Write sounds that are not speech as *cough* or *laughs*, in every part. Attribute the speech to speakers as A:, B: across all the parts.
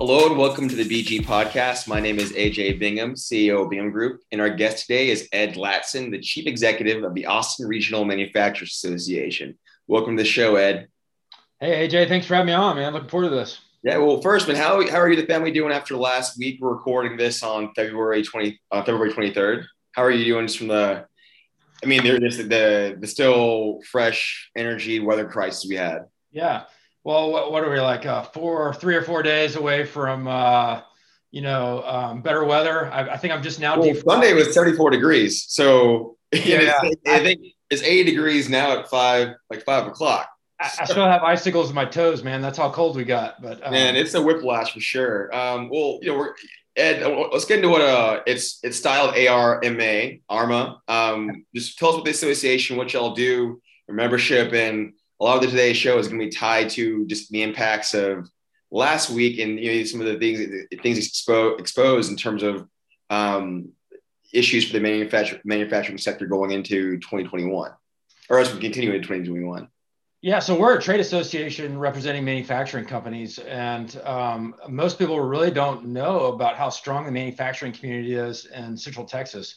A: Hello and welcome to the BG podcast. My name is AJ Bingham, CEO of Bingham Group, and our guest today is Ed Latson, the Chief Executive of the Austin Regional Manufacturers Association. Welcome to the show, Ed.
B: Hey AJ, thanks for having me on, man. Looking forward to this.
A: Yeah, well, first, man, how, how are you, the family, doing after last week? We're recording this on February twenty, uh, February twenty third. How are you doing just from the? I mean, there's the the still fresh energy weather crisis we had.
B: Yeah, well, what, what are we like? Uh, four, three or four days away from, uh, you know, um, better weather. I, I, think I'm just now.
A: Well, Sunday was 34 degrees, so *laughs* yeah, I think it's 80 degrees now at five, like five o'clock.
B: I, I still have icicles in my toes, man. That's how cold we got. But
A: um, man, it's a whiplash for sure. Um, well, you know, we're Ed. Let's get into what uh, it's it's styled ARMA, ARMA. Um, just tell us what the association, what y'all do, your membership, and a lot of the today's show is going to be tied to just the impacts of last week and you know some of the things things expo- exposed in terms of um, issues for the manufacturing manufacturing sector going into 2021 or as we continue into 2021
B: yeah so we're a trade association representing manufacturing companies and um, most people really don't know about how strong the manufacturing community is in central texas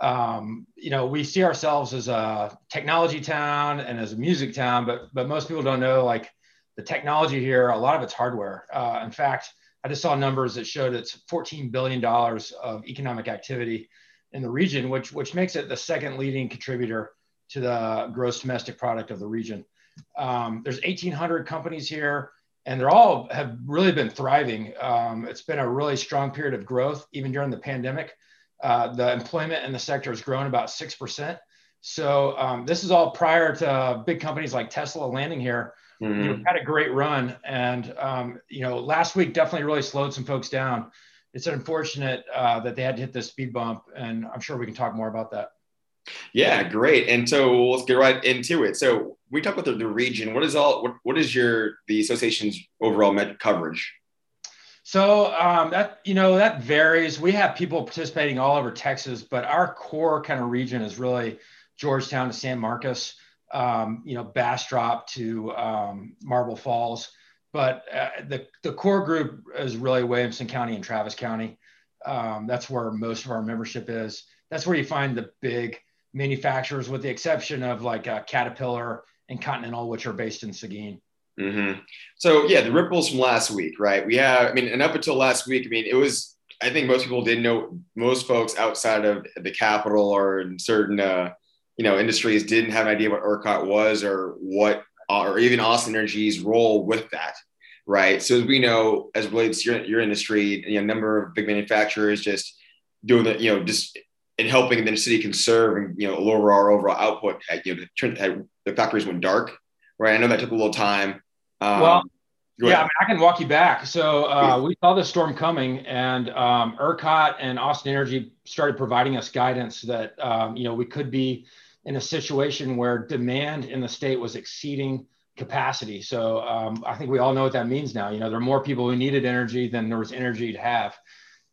B: um, you know, we see ourselves as a technology town and as a music town, but but most people don't know like the technology here. A lot of it's hardware. Uh, in fact, I just saw numbers that showed it's 14 billion dollars of economic activity in the region, which which makes it the second leading contributor to the gross domestic product of the region. Um, there's 1,800 companies here, and they're all have really been thriving. Um, it's been a really strong period of growth, even during the pandemic. Uh, the employment in the sector has grown about 6%. So um, this is all prior to big companies like Tesla landing here. Mm-hmm. You know, had a great run. And, um, you know, last week definitely really slowed some folks down. It's unfortunate uh, that they had to hit this speed bump. And I'm sure we can talk more about that.
A: Yeah, great. And so let's get right into it. So we talk about the, the region. What is all, what, what is your, the association's overall coverage?
B: So um, that you know that varies. We have people participating all over Texas, but our core kind of region is really Georgetown to San Marcos, um, you know, Bastrop to um, Marble Falls. But uh, the the core group is really Williamson County and Travis County. Um, that's where most of our membership is. That's where you find the big manufacturers, with the exception of like uh, Caterpillar and Continental, which are based in Seguin.
A: Mm-hmm. So yeah, the ripples from last week, right? We have, I mean, and up until last week, I mean, it was. I think most people didn't know. Most folks outside of the capital or in certain, uh, you know, industries didn't have an idea what ERCOT was or what, or even Austin Energy's role with that, right? So as we know, as relates your, your industry, you know, number of big manufacturers just doing the, you know, just in helping the city conserve and you know lower our overall output. At, you know, the factories went dark, right? I know that took a little time.
B: Um, well, yeah, I, mean, I, can walk you back. So uh, we saw this storm coming, and um, ERCOT and Austin Energy started providing us guidance that um, you know we could be in a situation where demand in the state was exceeding capacity. So um, I think we all know what that means now. You know, there are more people who needed energy than there was energy to have,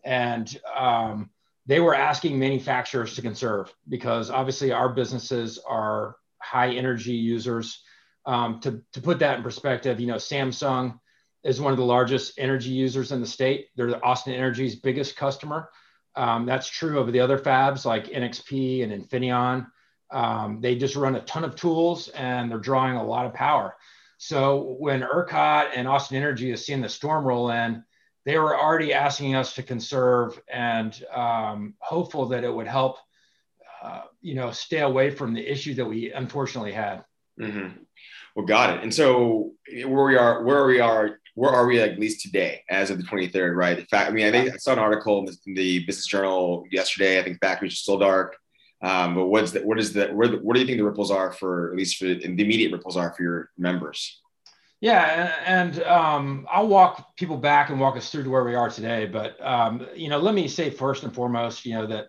B: and um, they were asking manufacturers to conserve because obviously our businesses are high energy users um, to, to put that in perspective, you know, Samsung is one of the largest energy users in the state. They're the Austin Energy's biggest customer. Um, that's true of the other fabs like NXP and Infineon. Um, they just run a ton of tools and they're drawing a lot of power. So when ERCOT and Austin Energy is seeing the storm roll in, they were already asking us to conserve and um, hopeful that it would help, uh, you know, stay away from the issue that we unfortunately had.
A: Mm-hmm. Well, got it. And so where we are, where we are, where are we at least today, as of the 23rd, right? The fact, I mean, I think I saw an article in the Business Journal yesterday. I think factories are still dark. Um, but what's the, what is the, where the, what do you think the ripples are for, at least for the immediate ripples are for your members?
B: Yeah, and um, I'll walk people back and walk us through to where we are today. But um, you know, let me say first and foremost, you know, that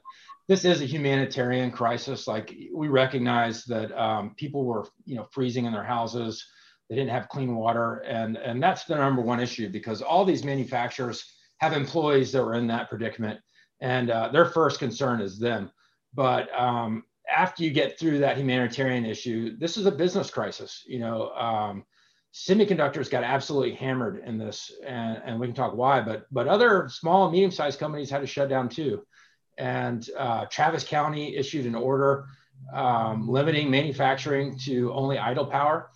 B: this is a humanitarian crisis. Like we recognize that um, people were, you know, freezing in their houses. They didn't have clean water, and and that's the number one issue because all these manufacturers have employees that were in that predicament, and uh, their first concern is them. But um, after you get through that humanitarian issue, this is a business crisis. You know, um, semiconductors got absolutely hammered in this, and, and we can talk why. But but other small and medium-sized companies had to shut down too. And uh, Travis County issued an order um, limiting manufacturing to only idle power.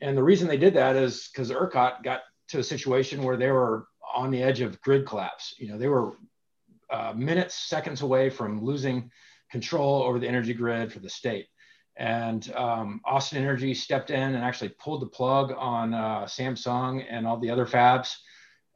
B: And the reason they did that is because ERCOT got to a situation where they were on the edge of grid collapse. You know, they were uh, minutes, seconds away from losing control over the energy grid for the state. And um, Austin Energy stepped in and actually pulled the plug on uh, Samsung and all the other fabs.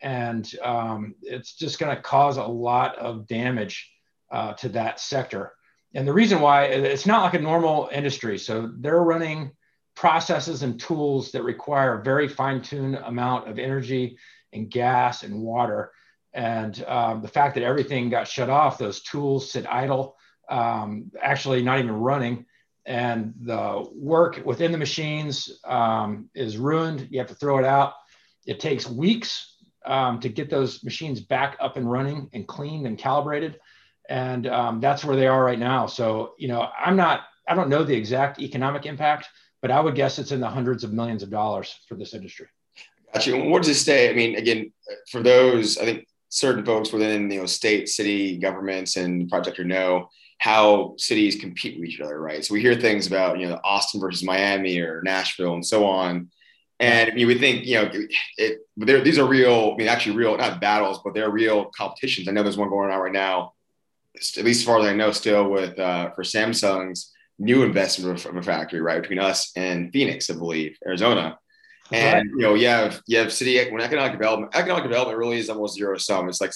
B: And um, it's just going to cause a lot of damage uh, to that sector. And the reason why it's not like a normal industry. So they're running processes and tools that require a very fine tuned amount of energy and gas and water. And um, the fact that everything got shut off, those tools sit idle, um, actually not even running, and the work within the machines um, is ruined. You have to throw it out. It takes weeks um, to get those machines back up and running and cleaned and calibrated. And um, that's where they are right now. So, you know, I'm not, I don't know the exact economic impact, but I would guess it's in the hundreds of millions of dollars for this industry.
A: Gotcha. What does it stay? I mean, again, for those, I think certain folks within you know state, city governments and project or know how cities compete with each other, right? So we hear things about you know Austin versus Miami or Nashville and so on. And you would think, you know, it, these are real, I mean, actually real, not battles, but they're real competitions. I know there's one going on right now, at least as far as I know, still with, uh, for Samsung's new investment from a factory, right, between us and Phoenix, I believe, Arizona. And right. you know, you have you have city when economic development, economic development really is almost zero sum. It's like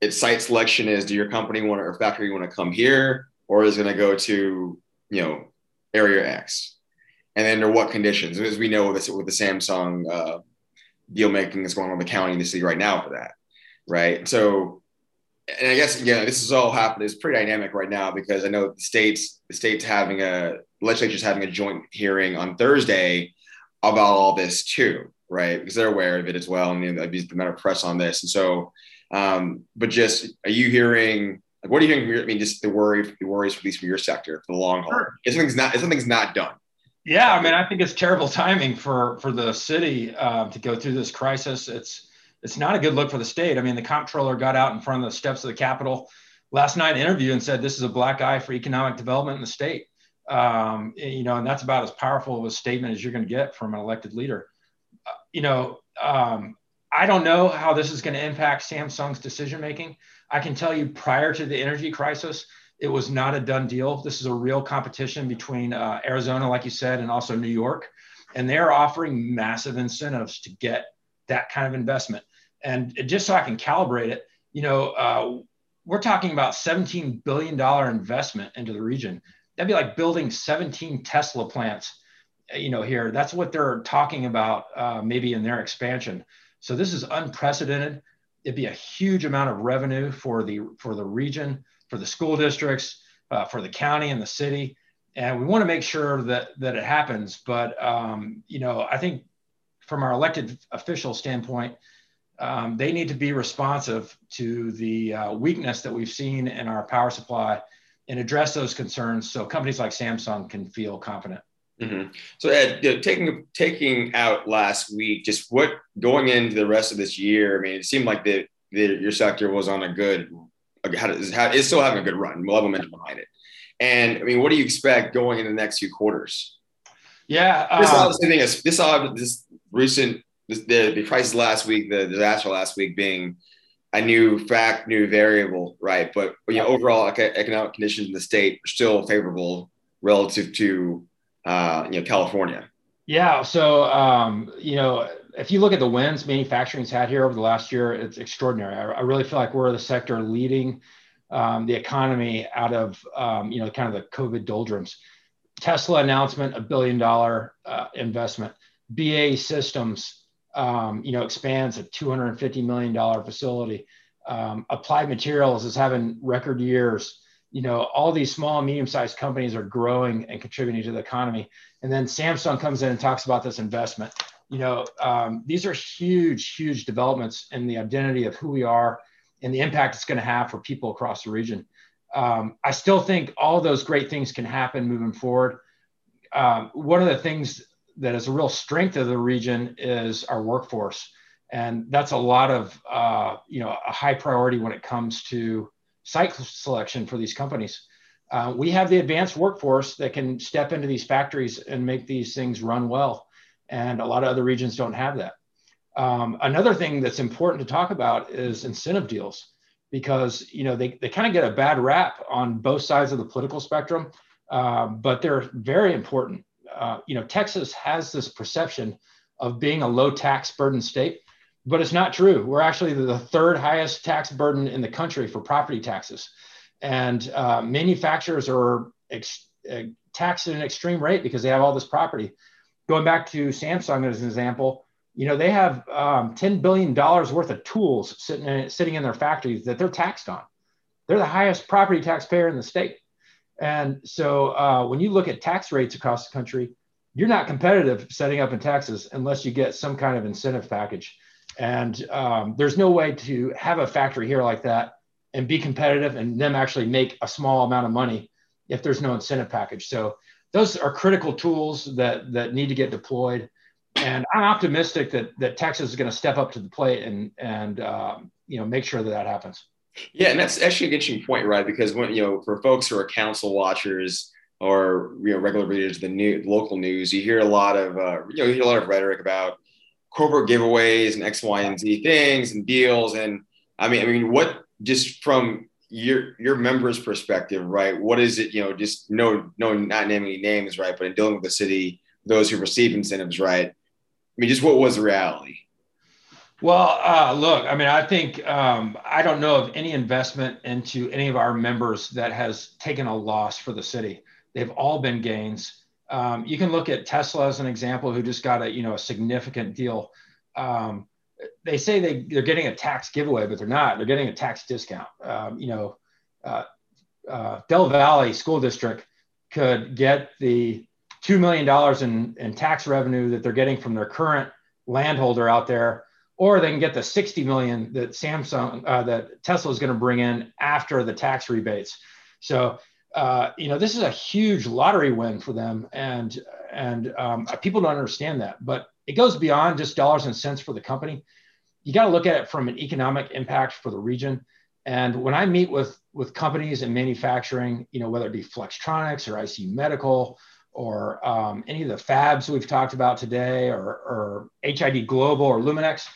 A: its site selection is do your company want to, or factory want to come here, or is going to go to you know area X, and then under what conditions? As we know with, with the Samsung uh, deal making that's going on with the county and the city right now for that, right? So and I guess yeah, this is all happening. It's pretty dynamic right now because I know the states, the states having a legislature's having a joint hearing on Thursday about all this too, right? Because they're aware of it as well, and you know, there'd be the amount of press on this. And so, um, but just are you hearing? Like, what are you hearing? I mean, just the worry, the worries, at least from your sector, for the long haul. Sure. If something's not, if something's not done.
B: Yeah, I mean, I think it's terrible *laughs* timing for for the city uh, to go through this crisis. It's it's not a good look for the state. I mean, the comptroller got out in front of the steps of the Capitol last night interview and said this is a black eye for economic development in the state. Um, you know, and that's about as powerful of a statement as you're going to get from an elected leader. Uh, you know, um, I don't know how this is going to impact Samsung's decision making. I can tell you, prior to the energy crisis, it was not a done deal. This is a real competition between uh, Arizona, like you said, and also New York, and they're offering massive incentives to get that kind of investment and just so I can calibrate it, you know, uh, we're talking about 17 billion dollar investment into the region. That'd be like building 17 Tesla plants, you know, here. That's what they're talking about, uh, maybe in their expansion. So this is unprecedented. It'd be a huge amount of revenue for the for the region, for the school districts, uh, for the county and the city, and we want to make sure that that it happens. But um, you know, I think from our elected official standpoint, um, they need to be responsive to the uh, weakness that we've seen in our power supply and address those concerns so companies like Samsung can feel confident.
A: Mm-hmm. So Ed, you know, taking taking out last week, just what going into the rest of this year. I mean, it seemed like the, the your sector was on a good, how is still having a good run, level momentum behind it. And I mean, what do you expect going into the next few quarters?
B: Yeah,
A: this um, the thing is this this recent the, the prices last week, the disaster last week being a new fact, new variable, right? But you know, overall economic conditions in the state are still favorable relative to uh, you know California.
B: Yeah. So um, you know, if you look at the wins manufacturing's had here over the last year, it's extraordinary. I, I really feel like we're the sector leading um, the economy out of um, you know kind of the COVID doldrums. Tesla announcement, a billion dollar uh, investment. BAE Systems um, you know, expands a $250 million facility. Um, Applied Materials is having record years. You know, all these small and medium-sized companies are growing and contributing to the economy. And then Samsung comes in and talks about this investment. You know, um, these are huge, huge developments in the identity of who we are and the impact it's going to have for people across the region. Um, I still think all those great things can happen moving forward. Um, one of the things that is a real strength of the region is our workforce, and that's a lot of uh, you know a high priority when it comes to site selection for these companies. Uh, we have the advanced workforce that can step into these factories and make these things run well, and a lot of other regions don't have that. Um, another thing that's important to talk about is incentive deals because you know they, they kind of get a bad rap on both sides of the political spectrum, uh, but they're very important. Uh, you know, Texas has this perception of being a low tax burden state, but it's not true. We're actually the third highest tax burden in the country for property taxes, and uh, manufacturers are ex- uh, taxed at an extreme rate because they have all this property. Going back to Samsung as an example, you know they have um, 10 billion dollars worth of tools sitting in, sitting in their factories that they're taxed on. They're the highest property taxpayer in the state, and so uh, when you look at tax rates across the country, you're not competitive setting up in Texas unless you get some kind of incentive package. And um, there's no way to have a factory here like that and be competitive and them actually make a small amount of money if there's no incentive package. So those are critical tools that that need to get deployed. And I'm optimistic that that Texas is going to step up to the plate and and um, you know make sure that that happens.
A: Yeah, and that's actually an interesting point, right? Because when you know, for folks who are council watchers or you know regular readers of the new local news, you hear a lot of uh, you know you hear a lot of rhetoric about corporate giveaways and X, Y, and Z things and deals. And I mean, I mean, what just from your your members' perspective, right? What is it? You know, just no, no, not naming any names, right? But in dealing with the city, those who receive incentives, right? I mean, just what was the reality?
B: Well, uh, look, I mean, I think um, I don't know of any investment into any of our members that has taken a loss for the city. They've all been gains. Um, you can look at Tesla as an example, who just got a you know a significant deal. Um, they say they they're getting a tax giveaway, but they're not. They're getting a tax discount. Um, you know, uh, uh, Del Valle School District could get the two million dollars in, in tax revenue that they're getting from their current landholder out there, or they can get the 60 million that Samsung uh, that Tesla is going to bring in after the tax rebates. So uh, you know, this is a huge lottery win for them, and and um, people don't understand that. But it goes beyond just dollars and cents for the company. You got to look at it from an economic impact for the region. And when I meet with with companies in manufacturing, you know, whether it be Flextronics or IC Medical or um, any of the fabs we've talked about today, or, or HID Global or Luminex,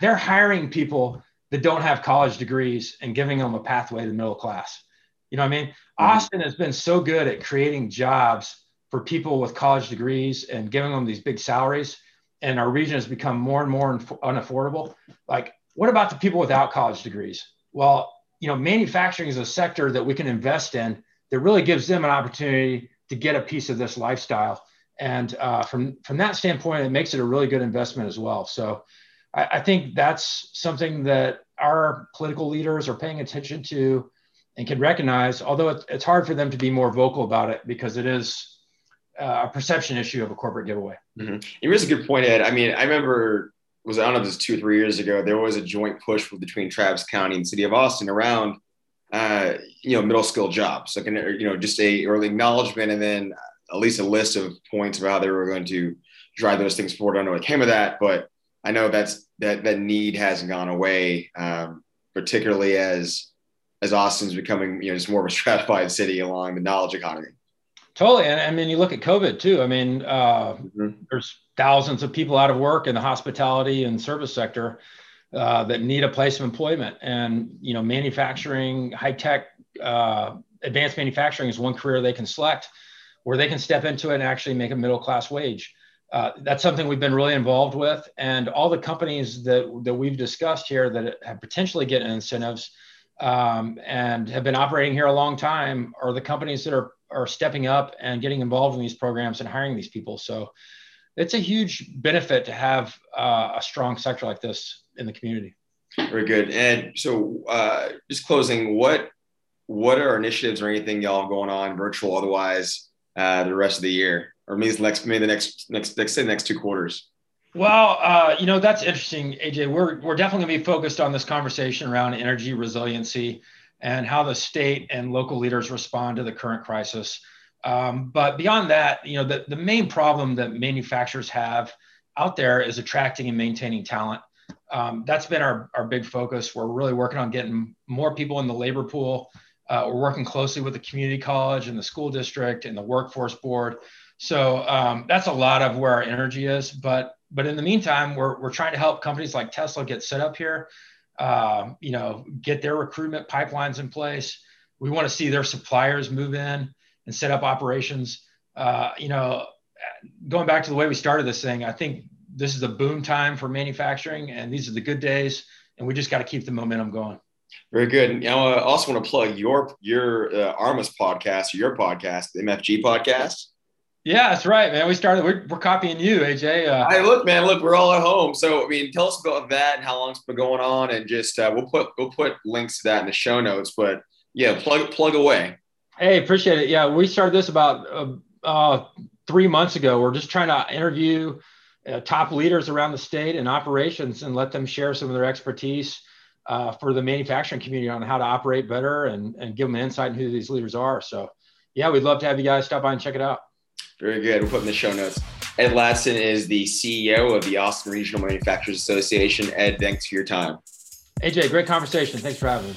B: they're hiring people that don't have college degrees and giving them a pathway to the middle class. You know what I mean? Mm-hmm. Austin has been so good at creating jobs for people with college degrees and giving them these big salaries. And our region has become more and more unaffordable. Like, what about the people without college degrees? Well, you know, manufacturing is a sector that we can invest in that really gives them an opportunity to get a piece of this lifestyle. And uh, from from that standpoint, it makes it a really good investment as well. So, I, I think that's something that our political leaders are paying attention to and can recognize, although it's, it's hard for them to be more vocal about it because it is uh, a perception issue of a corporate giveaway.
A: Mm-hmm. It was a good point, Ed. I mean, I remember was I don't know this two or three years ago. There was a joint push between Travis County and City of Austin around uh, you know middle skill jobs, like you know just a early acknowledgement and then at least a list of points of how they were going to drive those things forward. I don't know what came of that, but I know that's that that need hasn't gone away, um, particularly as as Austin's becoming, you know, just more of a *laughs* stratified city along the knowledge economy.
B: Totally. And I mean, you look at COVID too. I mean, uh, mm-hmm. there's thousands of people out of work in the hospitality and service sector uh, that need a place of employment. And, you know, manufacturing, high tech, uh, advanced manufacturing is one career they can select where they can step into it and actually make a middle class wage. Uh, that's something we've been really involved with. And all the companies that, that we've discussed here that have potentially get incentives um, and have been operating here a long time are the companies that are are stepping up and getting involved in these programs and hiring these people. So it's a huge benefit to have uh, a strong sector like this in the community.
A: Very good. And so, uh, just closing, what what are initiatives or anything y'all going on, virtual otherwise, uh, the rest of the year, or maybe next maybe the next next next say next two quarters?
B: Well, uh, you know, that's interesting, AJ. We're, we're definitely going to be focused on this conversation around energy resiliency and how the state and local leaders respond to the current crisis. Um, but beyond that, you know, the, the main problem that manufacturers have out there is attracting and maintaining talent. Um, that's been our, our big focus. We're really working on getting more people in the labor pool. Uh, we're working closely with the community college and the school district and the workforce board. So um, that's a lot of where our energy is. But but in the meantime, we're, we're trying to help companies like Tesla get set up here, uh, you know, get their recruitment pipelines in place. We want to see their suppliers move in and set up operations. Uh, you know, going back to the way we started this thing, I think this is a boom time for manufacturing, and these are the good days, and we just got to keep the momentum going.
A: Very good. And I also want to plug your your uh, ARMA's podcast, your podcast, the MFG podcast.
B: Yeah, that's right, man. We started. We're, we're copying you, AJ.
A: Uh, hey, look, man. Look, we're all at home. So, I mean, tell us about that and how long it's been going on, and just uh, we'll put we'll put links to that in the show notes. But yeah, plug plug away.
B: Hey, appreciate it. Yeah, we started this about uh, uh three months ago. We're just trying to interview uh, top leaders around the state and operations and let them share some of their expertise uh, for the manufacturing community on how to operate better and, and give them insight in who these leaders are. So, yeah, we'd love to have you guys stop by and check it out.
A: Very good. We'll put in the show notes. Ed Latson is the CEO of the Austin Regional Manufacturers Association. Ed, thanks for your time.
B: AJ, great conversation. Thanks for having me.